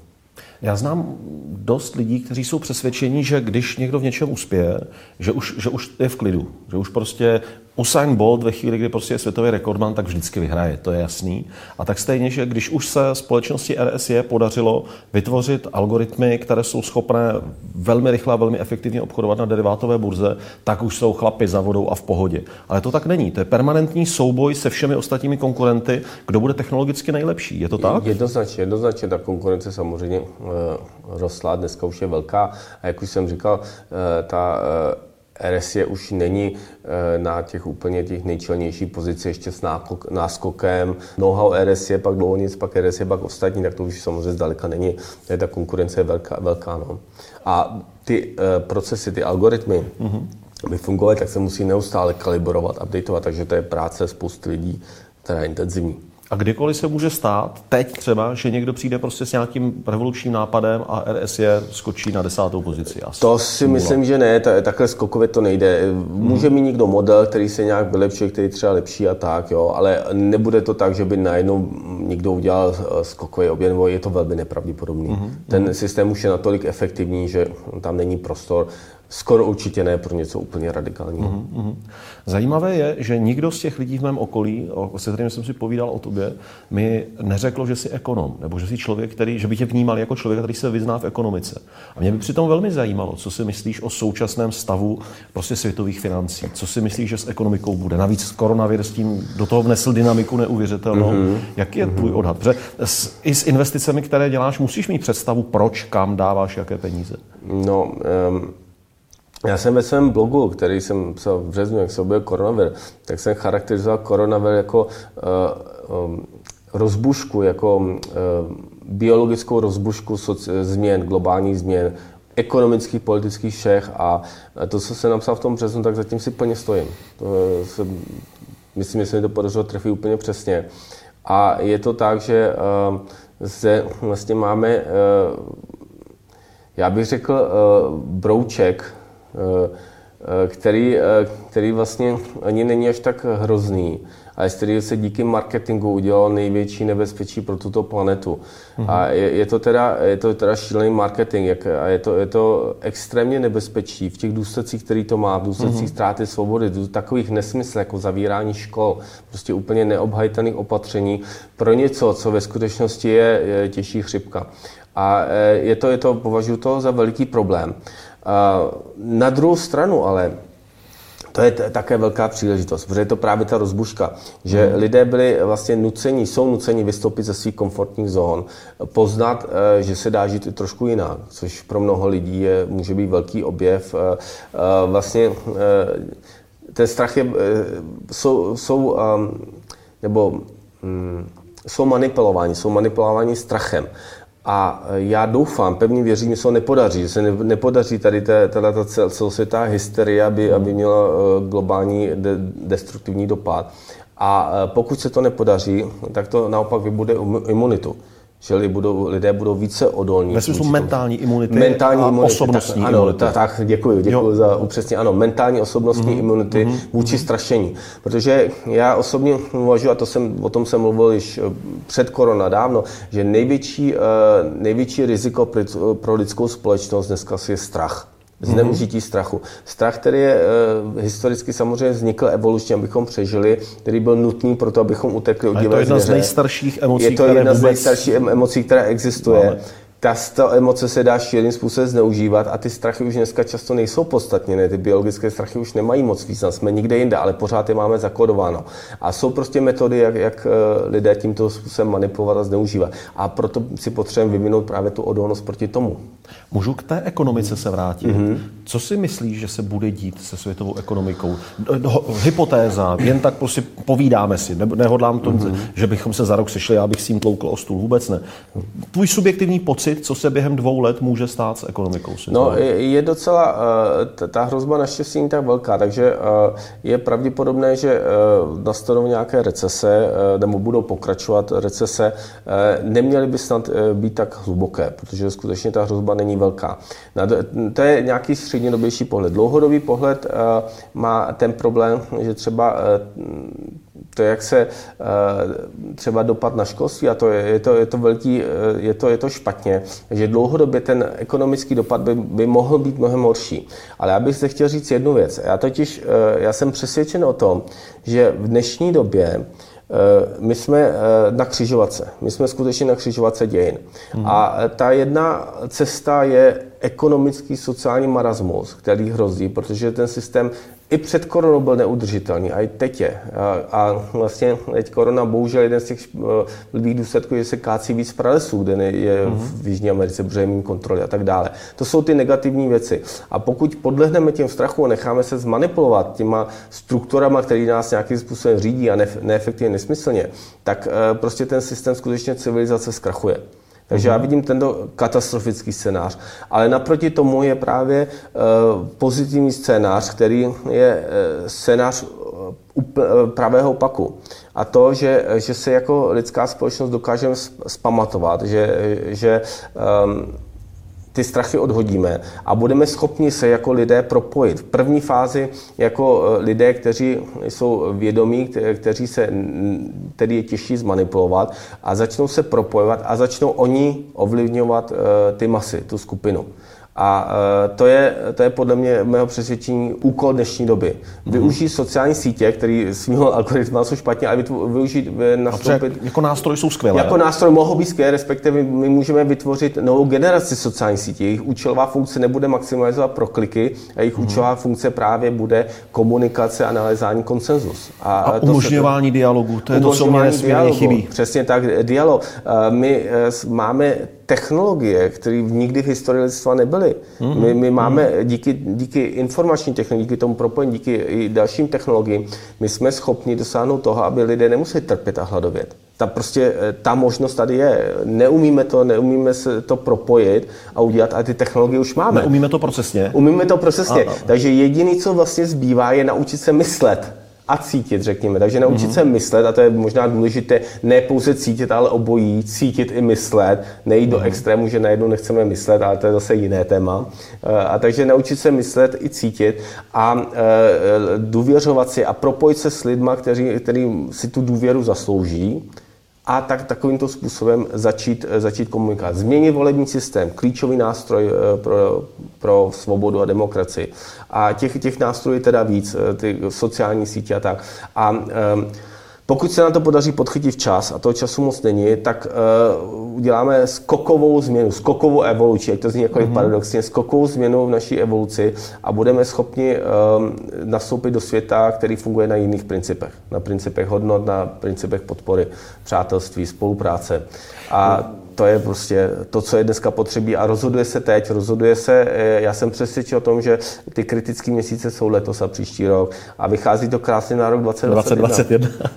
Já znám dost lidí, kteří jsou přesvědčeni, že když někdo v něčem uspěje, že už, že už je v klidu, že už prostě Usain Bolt ve chvíli, kdy prostě je světový rekordman, tak vždycky vyhraje, to je jasný. A tak stejně, že když už se společnosti RSE podařilo vytvořit algoritmy, které jsou schopné velmi rychle a velmi efektivně obchodovat na derivátové burze, tak už jsou chlapy za vodou a v pohodě. Ale to tak není. To je permanentní souboj se všemi ostatními konkurenty, kdo bude technologicky nejlepší. Je to tak? Jednoznačně, jednoznačně ta konkurence samozřejmě rostla, dneska už je velká. A jak už jsem říkal, uh, ta uh, RSE už není eh, na těch úplně těch nejčelnějších pozicích ještě s náskokem. Know-how RSE, pak dlouho nic, pak RSE, pak ostatní, tak to už samozřejmě zdaleka není. Ta konkurence je velká. velká no. A ty procesy, ty algoritmy, mm-hmm. aby fungovaly, tak se musí neustále kalibrovat, updateovat, takže to je práce spousty lidí, která je intenzivní. A kdykoliv se může stát, teď třeba, že někdo přijde prostě s nějakým revolučním nápadem a RS je skočí na desátou pozici. Asi. To si myslím, že ne, takhle skokově to nejde. Může hmm. mít někdo model, který se nějak vylepšuje, který třeba lepší a tak, jo, ale nebude to tak, že by najednou někdo udělal eh, skokový objem, nebo je to velmi nepravděpodobný. Hmm. Ten systém už je natolik efektivní, že tam není prostor skoro určitě ne pro něco úplně radikálního. Mm-hmm. Zajímavé je, že nikdo z těch lidí v mém okolí, se kterými jsem si povídal o tobě, mi neřekl, že jsi ekonom, nebo že jsi člověk, který, že by tě vnímal jako člověk, který se vyzná v ekonomice. A mě by přitom velmi zajímalo, co si myslíš o současném stavu prostě světových financí. Co si myslíš, že s ekonomikou bude? Navíc koronavir s tím do toho vnesl dynamiku neuvěřitelnou. Mm-hmm. Jaký je mm-hmm. tvůj odhad? Protože s, i s investicemi, které děláš, musíš mít představu, proč, kam dáváš jaké peníze. No, um já jsem ve svém blogu, který jsem psal v březnu, jak se objevil koronavir, tak jsem charakterizoval koronavir jako uh, um, rozbušku, jako uh, biologickou rozbušku soci- změn, globálních změn, ekonomických, politických všech a to, co jsem napsal v tom březnu, tak zatím si plně stojím. To se, myslím, že se mi to podařilo trefit úplně přesně. A je to tak, že uh, zde vlastně máme, uh, já bych řekl, uh, brouček Eh, eh, který, eh, který vlastně ani není až tak hrozný, ale z kterého se díky marketingu udělal největší nebezpečí pro tuto planetu. Mm-hmm. A je, je, to teda, je to teda šílený marketing jak, a je to, je to extrémně nebezpečí v těch důsledcích, který to má, v důsledcích mm-hmm. ztráty svobody, v takových nesmyslech jako zavírání škol, prostě úplně neobhajitelných opatření pro něco, co ve skutečnosti je, je těžší chřipka. A je to, je to, považuji to za veliký problém. Na druhou stranu ale to je také velká příležitost, protože je to právě ta rozbuška, že hmm. lidé byli vlastně nuceni, jsou nuceni vystoupit ze svých komfortních zón, poznat, eh, že se dá žít i trošku jinak, což pro mnoho lidí je, může být velký objev. Eh, eh, vlastně ten strach je, jsou, jsou nebo mm, jsou manipulováni, jsou manipulováni strachem. A já doufám, pevně věřím, že se to nepodaří, že se nepodaří tady ta celosvětá hysterie, aby, aby měla eh, globální de, destruktivní dopad. A eh, pokud se to nepodaří, tak to naopak vybude imunitu že budou, lidé budou více odolní. Ve smyslu mentální imunity mentální a imunity, osobnostní tak, imunity. Tak, tak děkuji, děkuji za upřesně. Ano, mentální osobnostní mm-hmm. imunity mm-hmm. vůči strašení. Protože já osobně uvažuji, a to jsem, o tom jsem mluvil již eh, před korona dávno, že největší, uh, největší riziko pro lidskou společnost dneska je strach zneužití strachu. Strach, který je e, historicky samozřejmě vznikl evolučně, abychom přežili, který byl nutný pro to, abychom utekli od divé. Je to jedna z nejstarších emocí, Je to jedna z nejstarších emocí, která existuje. Máme ta, ta emoce se dá šíleným způsobem zneužívat a ty strachy už dneska často nejsou podstatněné. Ty biologické strachy už nemají moc význam, jsme nikde jinde, ale pořád je máme zakodováno. A jsou prostě metody, jak, jak eh, lidé tímto způsobem manipulovat a zneužívat. A proto si potřebujeme vyvinout právě tu odolnost proti tomu. Můžu k té ekonomice se vrátit. Mm-hmm. Co si myslíš, že se bude dít se světovou ekonomikou? Hypotéza, jen tak prostě povídáme si, ne, nehodlám to, mm-hmm. že bychom se za rok sešli, já bych si jim tloukl o stůl, vůbec ne. Tvůj subjektivní pocit, co se během dvou let může stát s ekonomikou? No, je, je docela, uh, ta hrozba naštěstí není tak velká, takže uh, je pravděpodobné, že uh, nastanou nějaké recese, nebo budou pokračovat recese. Neměly by snad být tak hluboké, protože skutečně ta hrozba není velká. To je nějaký střednědobější pohled. Dlouhodobý pohled má ten problém, že třeba to, jak se eh, třeba dopad na školství, a to je, je, to, je to velký, eh, je to, je to špatně, že dlouhodobě ten ekonomický dopad by, by mohl být mnohem horší. Ale já bych se chtěl říct jednu věc. Já totiž, eh, já jsem přesvědčen o tom, že v dnešní době my jsme na křižovatce. My jsme skutečně na křižovatce dějin. Hmm. A ta jedna cesta je ekonomický sociální marasmus, který hrozí, protože ten systém i před koronou byl neudržitelný a i teď je. A, a vlastně teď korona bohužel jeden z těch eh, blbých důsledků, že se kácí víc pralesů, kde je mm-hmm. v Jižní Americe, protože kontroly a tak dále. To jsou ty negativní věci. A pokud podlehneme těm strachu a necháme se zmanipulovat těma strukturama, které nás nějakým způsobem řídí a ne, neefektivně, nesmyslně, tak eh, prostě ten systém skutečně civilizace zkrachuje. Takže já vidím tento katastrofický scénář. Ale naproti tomu je právě uh, pozitivní scénář, který je uh, scénář uh, pravého opaku. A to, že, že se jako lidská společnost dokážeme spamatovat, že, že ty strachy odhodíme a budeme schopni se jako lidé propojit. V první fázi jako eh, lidé, kteří jsou vědomí, kteří se, tedy je těžší zmanipulovat a začnou se propojovat a začnou oni ovlivňovat eh, ty masy, tu skupinu. A e, to je, to je podle mě mého přesvědčení úkol dnešní doby. Mhm. Využít mm-hmm. sociální sítě, který svého algoritmu jsou špatně, ale využít, nastoupit... jako nástroj jsou skvělé. Jako nástroj mohou být skvělé, respektive my můžeme vytvořit novou generaci sociálních sítí. Jejich účelová funkce nebude maximalizovat pro kliky, a jejich mm-hmm. účelová funkce právě bude komunikace a nalezání konsenzus. A, a to umožňování to, dialogu, to je to, co mě chybí. Přesně tak, dialog. E, my e, máme technologie, které nikdy v historii lidstva nebyly. Mm-hmm. My, my máme díky, díky informační technologii, díky tomu propojení, díky i dalším technologiím, my jsme schopni dosáhnout toho, aby lidé nemuseli trpět a hladovět. Ta prostě, eh, ta možnost tady je. Neumíme to, neumíme se to propojit a udělat, ale ty technologie už máme. Neumíme to procesně? Umíme to procesně. Aha. Takže jediný, co vlastně zbývá, je naučit se myslet a cítit, řekněme. Takže naučit mm-hmm. se myslet, a to je možná důležité, ne pouze cítit, ale obojí, cítit i myslet, nejít mm-hmm. do mhm. extrému, že najednou nechceme myslet, ale to je zase jiné téma. Eh, a takže naučit se myslet i cítit a e, důvěřovat si a propojit se s lidma, kteří, kteří si tu důvěru zaslouží a tak takovýmto způsobem začít, začít komunikovat. Změnit volební systém, klíčový nástroj eh, pro, pro svobodu a demokracii. A těch, těch nástrojů teda víc, eh, ty sociální sítě a tak. A um, pokud se nám to podaří podchytit včas, a toho času moc není, tak uh, uděláme skokovou změnu, skokovou evoluci, jak to zní jako mm-hmm. paradoxně, skokovou změnu v naší evoluci a budeme schopni um, nastoupit do světa, který funguje na jiných principech. Na principech hodnot, na principech podpory, přátelství, spolupráce. A to je prostě to, co je dneska potřebí a rozhoduje se teď, rozhoduje se, eh, já jsem přesvědčen o tom, že ty kritické měsíce jsou letos a příští rok a vychází to krásně na rok 2021. 2021.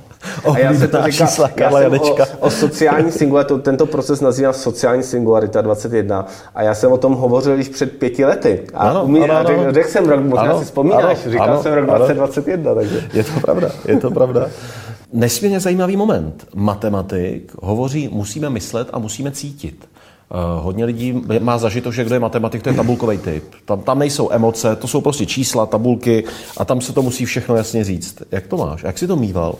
a já se to říká, čísla, já jsem o, o sociální singularitu, tento proces nazývám sociální singularita 21 a já jsem o tom hovořil již před pěti lety. A ano, umí, ano, ano. řekl jsem rok, možná ano, si vzpomínáš, ano, říkal ano, jsem rok 2021. Takže. Je to pravda, je to pravda. Nesmírně zajímavý moment. Matematik hovoří, musíme myslet a musíme cítit. Uh, hodně lidí má zažito, že kdo je matematik, to je tabulkový typ. Tam, tam nejsou emoce, to jsou prostě čísla, tabulky a tam se to musí všechno jasně říct. Jak to máš? Jak jsi to mýval?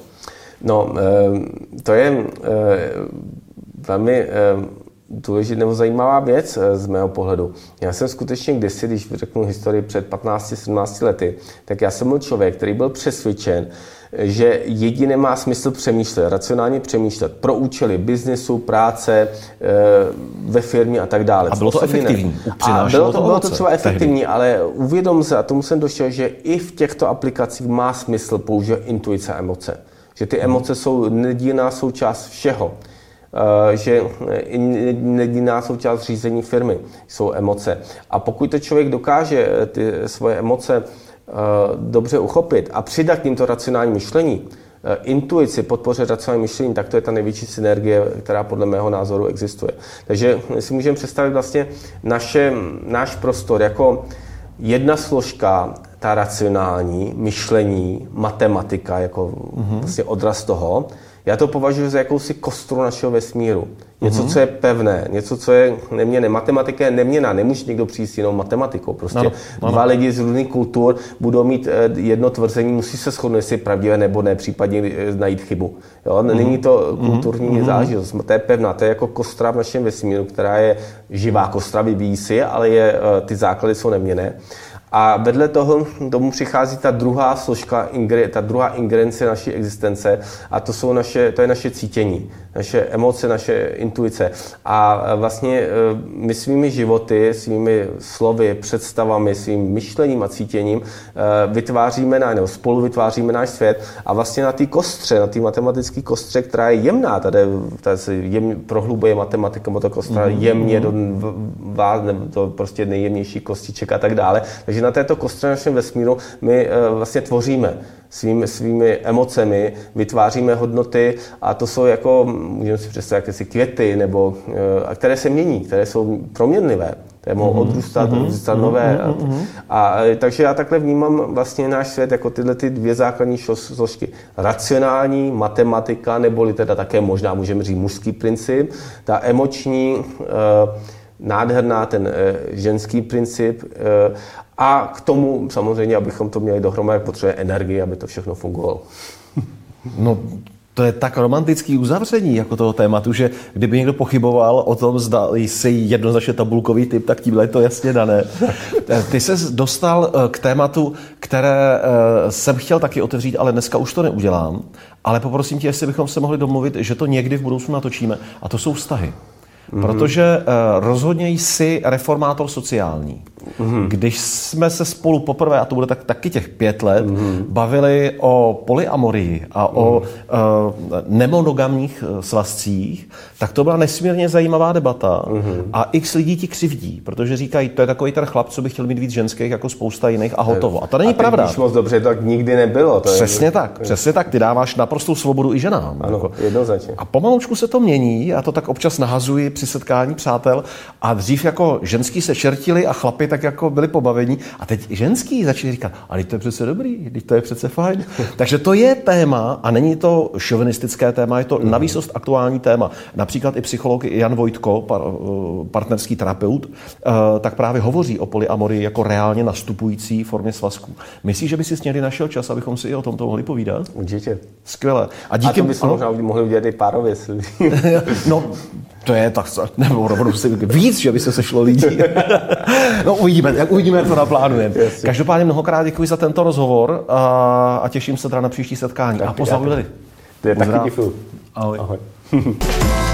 No, eh, to je eh, velmi důležitá nebo zajímavá věc z mého pohledu. Já jsem skutečně kdysi, když řeknu historii před 15-17 lety, tak já jsem byl člověk, který byl přesvědčen, že jediné má smysl přemýšlet, racionálně přemýšlet pro účely biznesu, práce, eh, ve firmě a tak dále. A bylo to efektivní? A bylo to, bylo to třeba efektivní, tehdy. ale uvědom se, a tomu jsem došel, že i v těchto aplikacích má smysl používat intuice a emoce. Že ty emoce jsou nedílná součást všeho. Eh, že nedílná součást řízení firmy jsou emoce. A pokud to člověk dokáže ty svoje emoce Eh, dobře uchopit a přidat k to racionální myšlení, eh, intuici, podpořit racionální myšlení, tak to je ta největší synergie, která podle mého názoru existuje. Takže si můžeme představit vlastně naše, náš prostor jako jedna složka, ta racionální, myšlení, matematika jako mm-hmm. vlastně odraz toho, Já to považuji za jakousi kostru našeho vesmíru. Něco, mm-hmm. co je pevné, něco, co je neměné. Matematika je neměná, nemůže někdo přijít jenom matematikou. Prostě ano, ano. dva lidi z různých kultur budou mít eh, jedno tvrzení, musí se shodnout, jestli je pravdivé nebo ne, případně eh, najít chybu. Jo? Mm-hmm. Není to mhm. kulturní mm-hmm. záležitost, to je pevná, to je jako kostra v našem vesmíru, která je živá kostra, vyvíjí si, ale je, eh, ty základy jsou neměné. A vedle toho tomu přichází ta druhá složka, ta druhá ingredience naší existence a to, jsou naše, to je naše cítění, naše emoce, naše intuice. A vlastně e, my svými životy, svými slovy, představami, svým myšlením a cítěním e, vytváříme, nebo spolu vytváříme náš svět a vlastně na té kostře, na té matematické kostře, která je jemná, tady, tady se jem, prohlubuje matematika, kostra mm-hmm. jemně do, do, do prostě nejjemnější kostiček a tak dále. Takže na této kostře našem vesmíru my eh, vlastně tvoříme svými, svými emocemi, vytváříme hodnoty a to jsou jako, můžeme si představit, jakési květy, nebo, eh, které se mění, které jsou proměnlivé které mohou mm-hmm. odrůstat, mm-hmm. odrůstat nové. Mm-hmm. A, a, takže já takhle vnímám vlastně náš svět jako tyhle ty dvě základní složky. Racionální matematika, neboli teda také možná můžeme říct mužský princip, ta emoční, e, nádherná ten e, ženský princip e, a k tomu samozřejmě, abychom to měli dohromady, potřebuje energii, aby to všechno fungovalo. No, to je tak romantický uzavření jako toho tématu, že kdyby někdo pochyboval o tom, zda jsi jednoznačně tabulkový typ, tak tímhle je to jasně dané. Ty se dostal eh, k tématu, které eh, jsem chtěl taky otevřít, ale dneska už to neudělám. Ale poprosím tě, jestli bychom se mohli domluvit, že to někdy v budoucnu natočíme. A to jsou vztahy. Mm-hmm. Protože uh, rozhodně jsi reformátor sociální. Mm-hmm. Když jsme se spolu poprvé, a to bude tak, taky těch pět let, mm-hmm. bavili o polyamorii a mm-hmm. o uh, nemonogamních eh, svazcích, tak to byla nesmírně zajímavá debata mm-hmm. a x lidí ti křivdí, protože říkají, to je takový ten chlap, co by chtěl mít víc ženských jako spousta jiných a hotovo. A to není a pravda. Když moc dobře, tak nikdy nebylo. To přesně je... tak, přesně tak. Ty dáváš naprostou svobodu i ženám. Ano, jako. jednoznačně. A pomalučku se to mění, já to tak občas nahazuji při setkání přátel a dřív jako ženský se čertili a chlapi tak jako byli pobavení a teď ženský začali říkat, ale to je přece dobrý, teď to je přece fajn. Takže to je téma a není to šovinistické téma, je to mm. navýsost aktuální téma. Například i psycholog Jan Vojtko, eh, partnerský terapeut, eh, tak právě hovoří o polyamorii jako reálně nastupující formě svazků. Myslíš, že by si někdy našel čas, abychom si i o tomto mohli povídat? Určitě. Skvěle. A, díky, a to bychom možná mohli udělat i párově. no, to je tak, nebo rovnou si víc, že by se sešlo lidí. no uvidíme, jak uvidíme, jak to naplánujeme. Každopádně mnohokrát děkuji za tento rozhovor a, a těším se teda na příští setkání. Tak, a pozdravuji tady. To je taky děkuji. Ahoj. Ahoj.